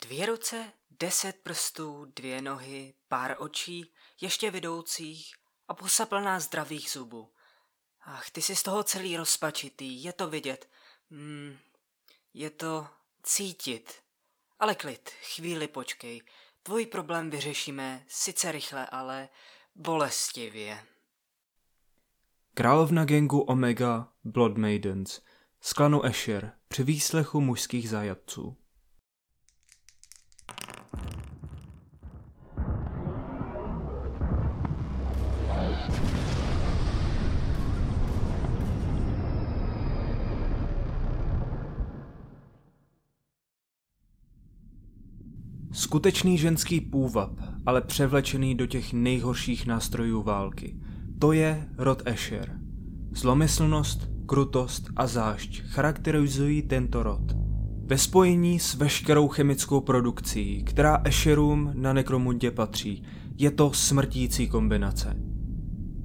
Dvě ruce, deset prstů, dvě nohy, pár očí, ještě vidoucích a pusa plná zdravých zubů. Ach, ty jsi z toho celý rozpačitý, je to vidět. Hmm, je to cítit. Ale klid, chvíli počkej. Tvůj problém vyřešíme sice rychle, ale bolestivě. Královna gengu Omega Blood Maidens z klanu Escher při výslechu mužských zajatců. Skutečný ženský půvab, ale převlečený do těch nejhorších nástrojů války. To je rod Escher. Zlomyslnost, krutost a zášť charakterizují tento rod. Ve spojení s veškerou chemickou produkcí, která Escherům na Nekromundě patří, je to smrtící kombinace.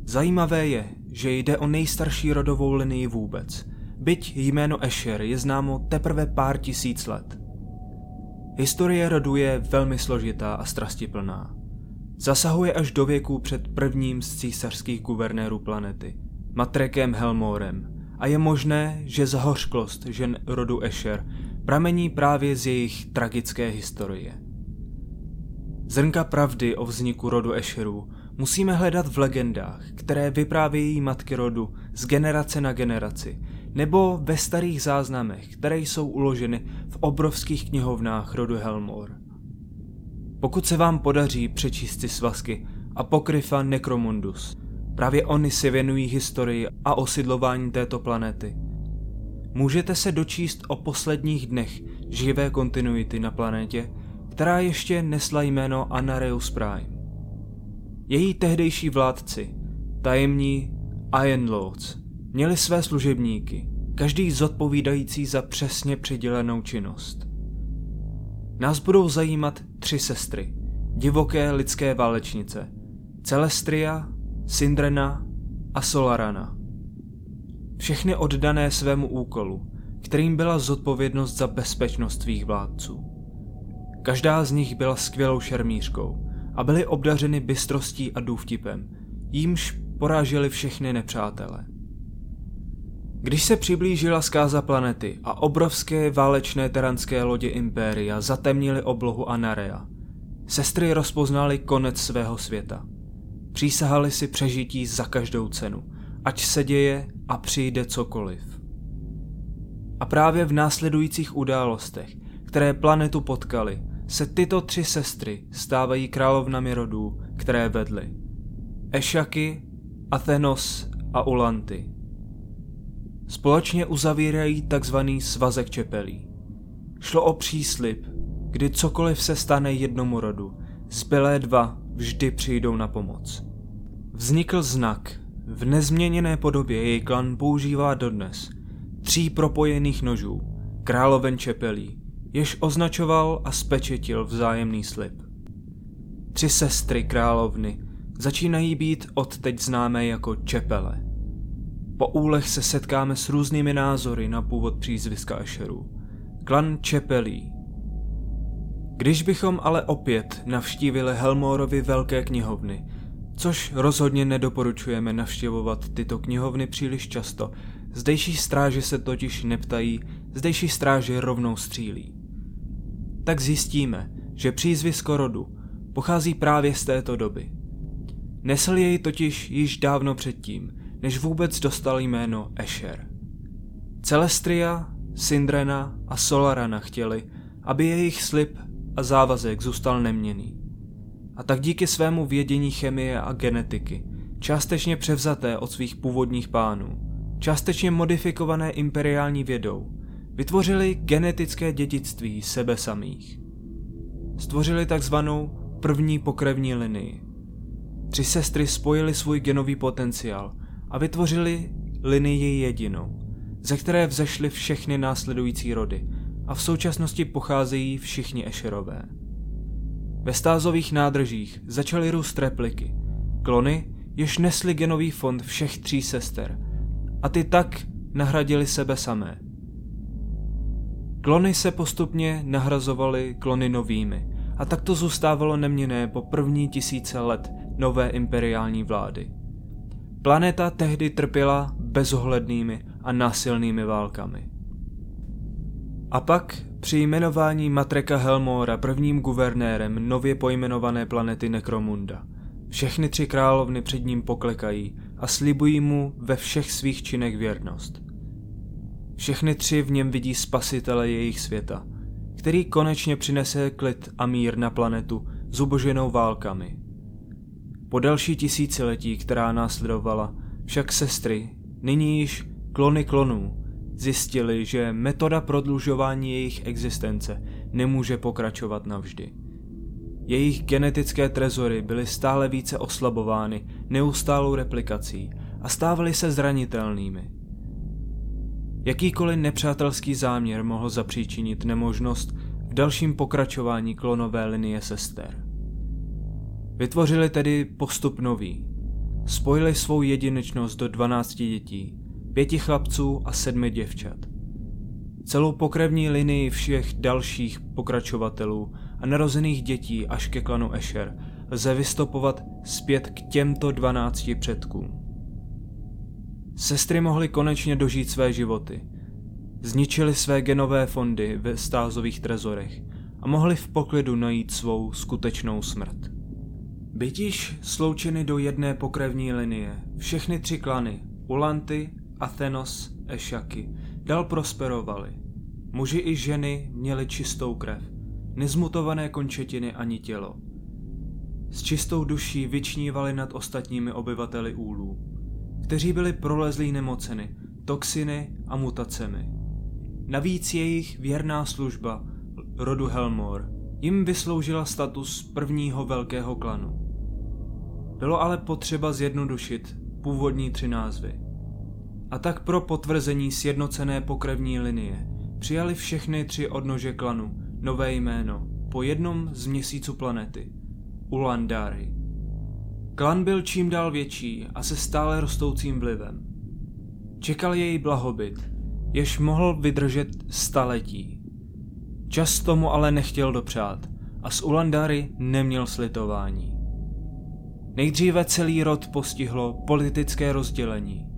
Zajímavé je, že jde o nejstarší rodovou linii vůbec, byť jméno Escher je známo teprve pár tisíc let. Historie rodu je velmi složitá a strastiplná. Zasahuje až do věku před prvním z císařských guvernérů planety, Matrekem Helmorem, a je možné, že zahořklost žen rodu Escher pramení právě z jejich tragické historie. Zrnka pravdy o vzniku rodu Escherů musíme hledat v legendách, které vyprávějí matky rodu z generace na generaci, nebo ve starých záznamech, které jsou uloženy v obrovských knihovnách rodu Helmor. Pokud se vám podaří přečíst si svazky Apokryfa Necromundus, právě oni si věnují historii a osidlování této planety. Můžete se dočíst o posledních dnech živé kontinuity na planetě, která ještě nesla jméno Anareus Prime. Její tehdejší vládci, tajemní Iron Lords, měli své služebníky, každý zodpovídající za přesně přidělenou činnost. Nás budou zajímat tři sestry, divoké lidské válečnice, Celestria, Syndrena a Solarana. Všechny oddané svému úkolu, kterým byla zodpovědnost za bezpečnost svých vládců. Každá z nich byla skvělou šermířkou a byly obdařeny bystrostí a důvtipem, jímž poráželi všechny nepřátele. Když se přiblížila zkáza planety a obrovské válečné teranské lodě Impéria zatemnily oblohu Anarea, sestry rozpoznaly konec svého světa. Přísahali si přežití za každou cenu, ať se děje a přijde cokoliv. A právě v následujících událostech, které planetu potkali, se tyto tři sestry stávají královnami rodů, které vedly. Ešaky, Athenos a Ulanty. Společně uzavírají takzvaný svazek čepelí. Šlo o příslip, kdy cokoliv se stane jednomu rodu, zbylé dva vždy přijdou na pomoc. Vznikl znak, v nezměněné podobě jej klan používá dodnes, tří propojených nožů, královen čepelí, jež označoval a spečetil vzájemný slib. Tři sestry královny začínají být odteď známé jako čepele. Po úlech se setkáme s různými názory na původ přízviska Asherů. Klan Čepelí. Když bychom ale opět navštívili Helmorovy velké knihovny, což rozhodně nedoporučujeme navštěvovat tyto knihovny příliš často, zdejší stráže se totiž neptají, zdejší stráže rovnou střílí. Tak zjistíme, že přízvisko rodu pochází právě z této doby. Nesl jej totiž již dávno předtím, než vůbec dostal jméno Escher. Celestria, Syndrena a Solarana chtěli, aby jejich slib a závazek zůstal neměný. A tak díky svému vědění chemie a genetiky, částečně převzaté od svých původních pánů, částečně modifikované imperiální vědou, vytvořili genetické dědictví sebe samých. Stvořili takzvanou první pokrevní linii. Tři sestry spojili svůj genový potenciál a vytvořili linii jedinou, ze které vzešly všechny následující rody a v současnosti pocházejí všichni Ešerové. Ve stázových nádržích začaly růst repliky, klony, jež nesly genový fond všech tří sester a ty tak nahradili sebe samé. Klony se postupně nahrazovaly klony novými a tak to zůstávalo neměné po první tisíce let nové imperiální vlády. Planeta tehdy trpěla bezohlednými a násilnými válkami. A pak při jmenování Matreka Helmora prvním guvernérem nově pojmenované planety Necromunda. Všechny tři královny před ním poklekají a slibují mu ve všech svých činech věrnost. Všechny tři v něm vidí spasitele jejich světa, který konečně přinese klid a mír na planetu zuboženou válkami. Po další tisíciletí, která následovala, však sestry, nyní již klony klonů, Zjistili, že metoda prodlužování jejich existence nemůže pokračovat navždy. Jejich genetické trezory byly stále více oslabovány neustálou replikací a stávaly se zranitelnými. Jakýkoliv nepřátelský záměr mohl zapříčinit nemožnost v dalším pokračování klonové linie sester. Vytvořili tedy postup nový. Spojili svou jedinečnost do 12 dětí pěti chlapců a sedmi děvčat. Celou pokrevní linii všech dalších pokračovatelů a narozených dětí až ke klanu Escher lze vystopovat zpět k těmto dvanácti předkům. Sestry mohly konečně dožít své životy. Zničili své genové fondy ve stázových trezorech a mohli v poklidu najít svou skutečnou smrt. Bytiž sloučeny do jedné pokrevní linie, všechny tři klany, Ulanty, Athenos, Ešaky, dal prosperovali. Muži i ženy měli čistou krev, nezmutované končetiny ani tělo. S čistou duší vyčnívali nad ostatními obyvateli úlů, kteří byli prolezlí nemoceny, toxiny a mutacemi. Navíc jejich věrná služba rodu Helmor jim vysloužila status prvního velkého klanu. Bylo ale potřeba zjednodušit původní tři názvy. A tak pro potvrzení sjednocené pokrevní linie přijali všechny tři odnože klanu nové jméno po jednom z měsíců planety – Ulandari. Klan byl čím dál větší a se stále rostoucím vlivem. Čekal jej blahobyt, jež mohl vydržet staletí. Čas tomu ale nechtěl dopřát a z Ulandary neměl slitování. Nejdříve celý rod postihlo politické rozdělení –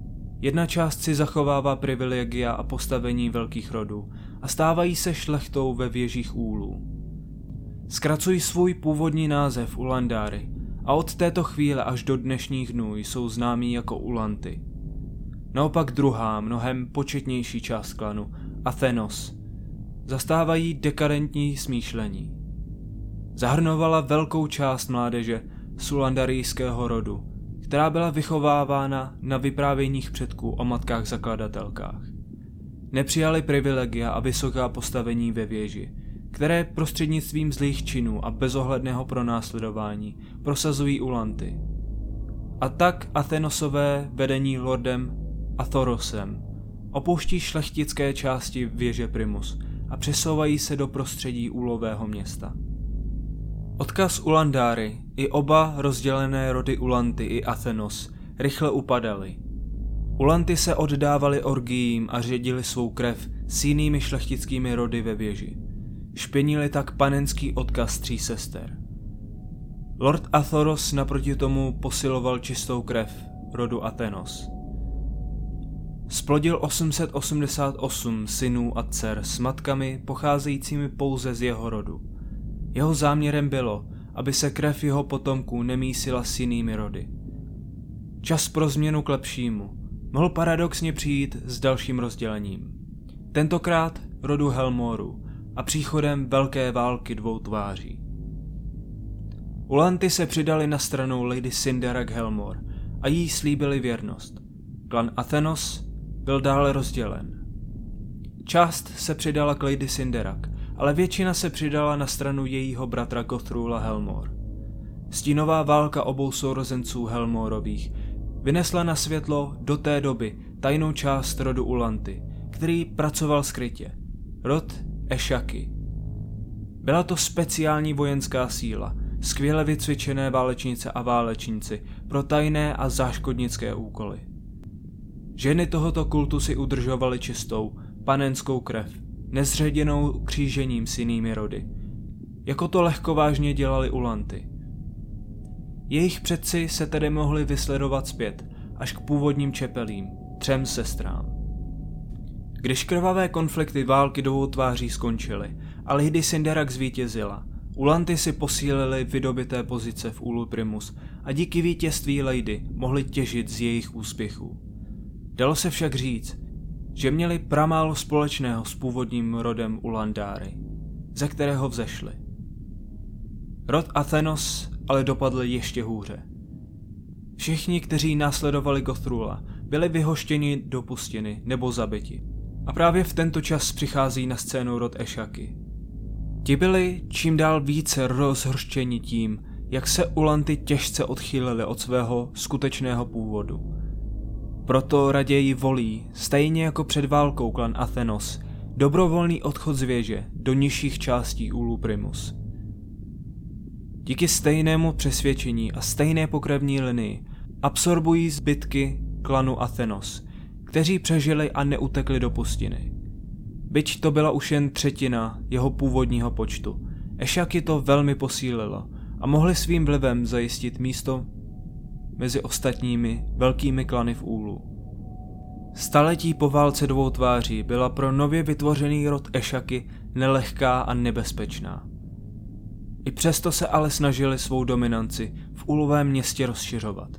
Jedna část si zachovává privilegia a postavení velkých rodů a stávají se šlechtou ve věžích úlů. Zkracují svůj původní název Ulandáry a od této chvíle až do dnešních dnů jsou známí jako Ulanty. Naopak druhá, mnohem početnější část klanu, Athenos, zastávají dekadentní smýšlení. Zahrnovala velkou část mládeže sulandarijského rodu která byla vychovávána na vyprávěních předků o matkách zakladatelkách. Nepřijali privilegia a vysoká postavení ve věži, které prostřednictvím zlých činů a bezohledného pronásledování prosazují Ulanty. A tak Athenosové vedení lordem Athorosem opouští šlechtické části věže Primus a přesouvají se do prostředí úlového města. Odkaz Ulandáry i oba rozdělené rody Ulanty i Athenos rychle upadaly. Ulanty se oddávali orgiím a ředili svou krev s jinými šlechtickými rody ve věži. Špinili tak panenský odkaz tří sester. Lord Athoros naproti tomu posiloval čistou krev rodu Athenos. Splodil 888 synů a dcer s matkami pocházejícími pouze z jeho rodu – jeho záměrem bylo, aby se krev jeho potomků nemísila s jinými rody. Čas pro změnu k lepšímu mohl paradoxně přijít s dalším rozdělením. Tentokrát rodu Helmoru a příchodem velké války dvou tváří. Ulanty se přidali na stranu Lady Cinderak Helmor a jí slíbili věrnost. Klan Athenos byl dále rozdělen. Část se přidala k Lady Cinderak ale většina se přidala na stranu jejího bratra Gothrula Helmor. Stínová válka obou sourozenců Helmorových vynesla na světlo do té doby tajnou část rodu Ulanty, který pracoval skrytě. Rod Ešaky. Byla to speciální vojenská síla, skvěle vycvičené válečnice a válečníci pro tajné a záškodnické úkoly. Ženy tohoto kultu si udržovaly čistou, panenskou krev nezředěnou křížením s jinými rody. Jako to lehkovážně dělali Ulanty. Jejich předci se tedy mohli vysledovat zpět až k původním čepelím, třem sestrám. Když krvavé konflikty války dvou tváří skončily a Lady Cinderak zvítězila, Ulanty si posílili vydobité pozice v Ulu Primus a díky vítězství Lady mohli těžit z jejich úspěchů. Dalo se však říct, že měli pramálo společného s původním rodem Ulandáry, ze kterého vzešli. Rod Athenos ale dopadl ještě hůře. Všichni, kteří následovali Gothrula, byli vyhoštěni do pustiny nebo zabiti. A právě v tento čas přichází na scénu rod Ešaky. Ti byli čím dál více rozhorštěni tím, jak se Ulanty těžce odchýlili od svého skutečného původu. Proto raději volí, stejně jako před válkou klan Athenos, dobrovolný odchod z věže do nižších částí Ulu Primus. Díky stejnému přesvědčení a stejné pokrevní linii absorbují zbytky klanu Athenos, kteří přežili a neutekli do pustiny. Byť to byla už jen třetina jeho původního počtu, Ešaky to velmi posílilo a mohli svým vlivem zajistit místo mezi ostatními velkými klany v Úlu. Staletí po válce dvou tváří byla pro nově vytvořený rod Ešaky nelehká a nebezpečná. I přesto se ale snažili svou dominanci v úlovém městě rozšiřovat.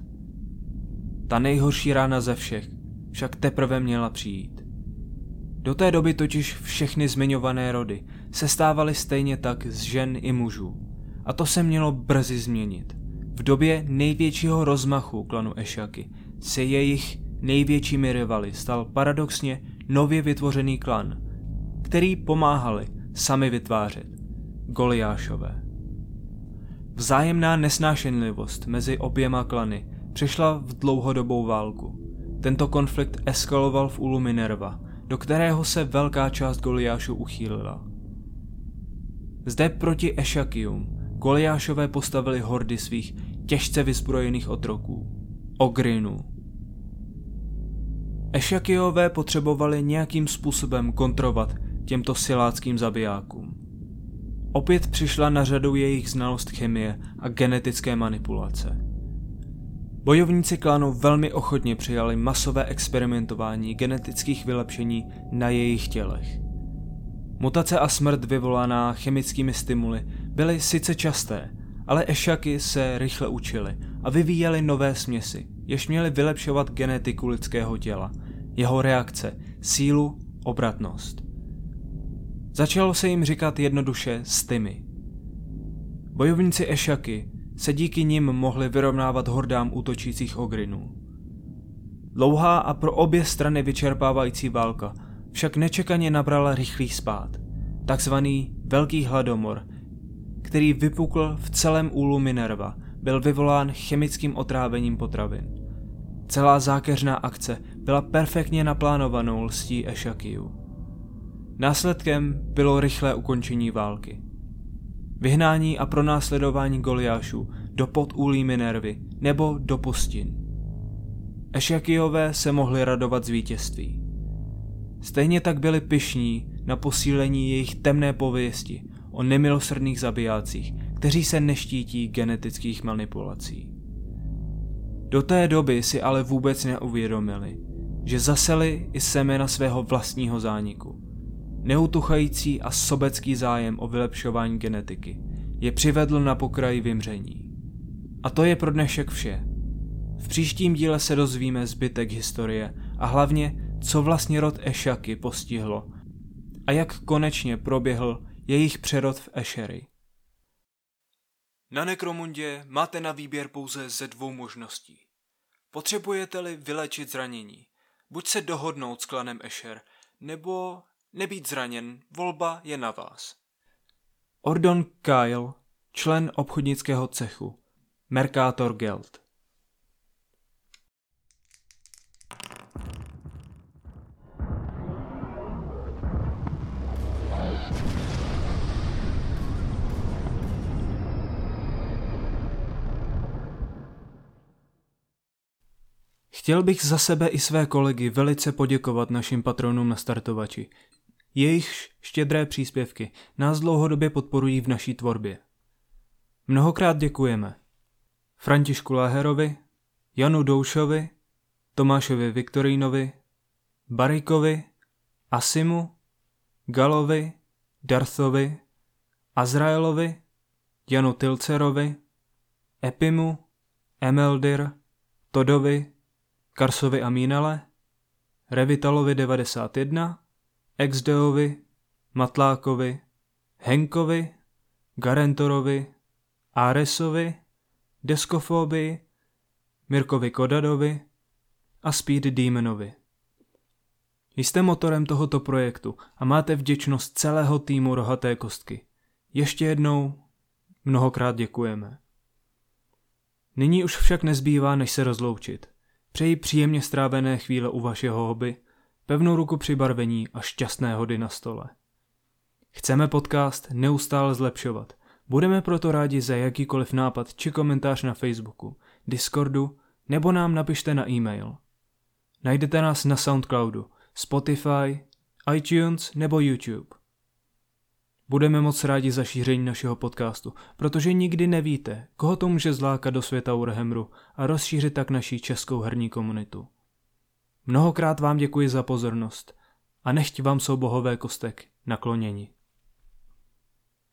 Ta nejhorší rána ze všech však teprve měla přijít. Do té doby totiž všechny zmiňované rody se stávaly stejně tak z žen i mužů. A to se mělo brzy změnit. V době největšího rozmachu klanu Ešaky se jejich největšími rivaly stal paradoxně nově vytvořený klan, který pomáhali sami vytvářet. Goliášové. Vzájemná nesnášenlivost mezi oběma klany přešla v dlouhodobou válku. Tento konflikt eskaloval v úlu Minerva, do kterého se velká část Goliášů uchýlila. Zde proti Ešakium Goliášové postavili hordy svých těžce vyzbrojených otroků, Ogrinů. Ešakiové potřebovali nějakým způsobem kontrovat těmto siláckým zabijákům. Opět přišla na řadu jejich znalost chemie a genetické manipulace. Bojovníci klánu velmi ochotně přijali masové experimentování genetických vylepšení na jejich tělech. Mutace a smrt vyvolaná chemickými stimuly byly sice časté, ale ešaky se rychle učili a vyvíjeli nové směsi, jež měly vylepšovat genetiku lidského těla, jeho reakce, sílu, obratnost. Začalo se jim říkat jednoduše stymy. Bojovníci ešaky se díky nim mohli vyrovnávat hordám útočících ogrinů. Dlouhá a pro obě strany vyčerpávající válka však nečekaně nabrala rychlý spát, takzvaný Velký hladomor, který vypukl v celém úlu Minerva, byl vyvolán chemickým otrávením potravin. Celá zákeřná akce byla perfektně naplánovanou lstí Ešakiu. Následkem bylo rychlé ukončení války. Vyhnání a pronásledování Goliášů do podúlí Minervy nebo do pustin. Ešakiové se mohli radovat z vítězství. Stejně tak byli pyšní na posílení jejich temné pověsti o nemilosrdných zabijácích, kteří se neštítí genetických manipulací. Do té doby si ale vůbec neuvědomili, že zaseli i semena svého vlastního zániku. Neutuchající a sobecký zájem o vylepšování genetiky je přivedl na pokraji vymření. A to je pro dnešek vše. V příštím díle se dozvíme zbytek historie a hlavně, co vlastně rod Ešaky postihlo a jak konečně proběhl jejich přerod v Ešery. Na Nekromundě máte na výběr pouze ze dvou možností. Potřebujete-li vylečit zranění, buď se dohodnout s klanem Escher, nebo nebýt zraněn, volba je na vás. Ordon Kyle, člen obchodnického cechu, Mercator Geld. Chtěl bych za sebe i své kolegy velice poděkovat našim patronům na startovači. Jejich štědré příspěvky nás dlouhodobě podporují v naší tvorbě. Mnohokrát děkujeme Františku Láherovi, Janu Doušovi, Tomášovi Viktorínovi, Barikovi, Asimu, Galovi, Darthovi, Azraelovi, Janu Tilcerovi, Epimu, Emeldir, Todovi, Karsovi a Mínele, Revitalovi 91, Exdeovi, Matlákovi, Henkovi, Garentorovi, Aresovi, Deskofobii, Mirkovi Kodadovi a Speed Demonovi. Jste motorem tohoto projektu a máte vděčnost celého týmu Rohaté kostky. Ještě jednou mnohokrát děkujeme. Nyní už však nezbývá, než se rozloučit. Přeji příjemně strávené chvíle u vašeho hobby, pevnou ruku při barvení a šťastné hody na stole. Chceme podcast neustále zlepšovat. Budeme proto rádi za jakýkoliv nápad či komentář na Facebooku, Discordu nebo nám napište na e-mail. Najdete nás na Soundcloudu, Spotify, iTunes nebo YouTube. Budeme moc rádi za šíření našeho podcastu, protože nikdy nevíte, koho to může zlákat do světa Warhammeru a rozšířit tak naší českou herní komunitu. Mnohokrát vám děkuji za pozornost a nechť vám jsou bohové kostek nakloněni.